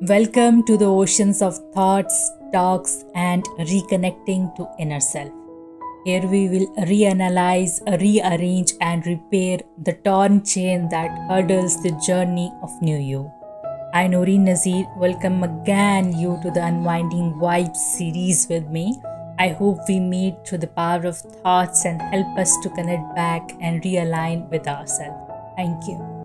Welcome to the oceans of thoughts, talks, and reconnecting to inner self. Here we will reanalyze, rearrange, and repair the torn chain that hurdles the journey of new you. I, Noorin Nazir, welcome again you to the Unwinding Vibes series with me. I hope we meet through the power of thoughts and help us to connect back and realign with ourselves. Thank you.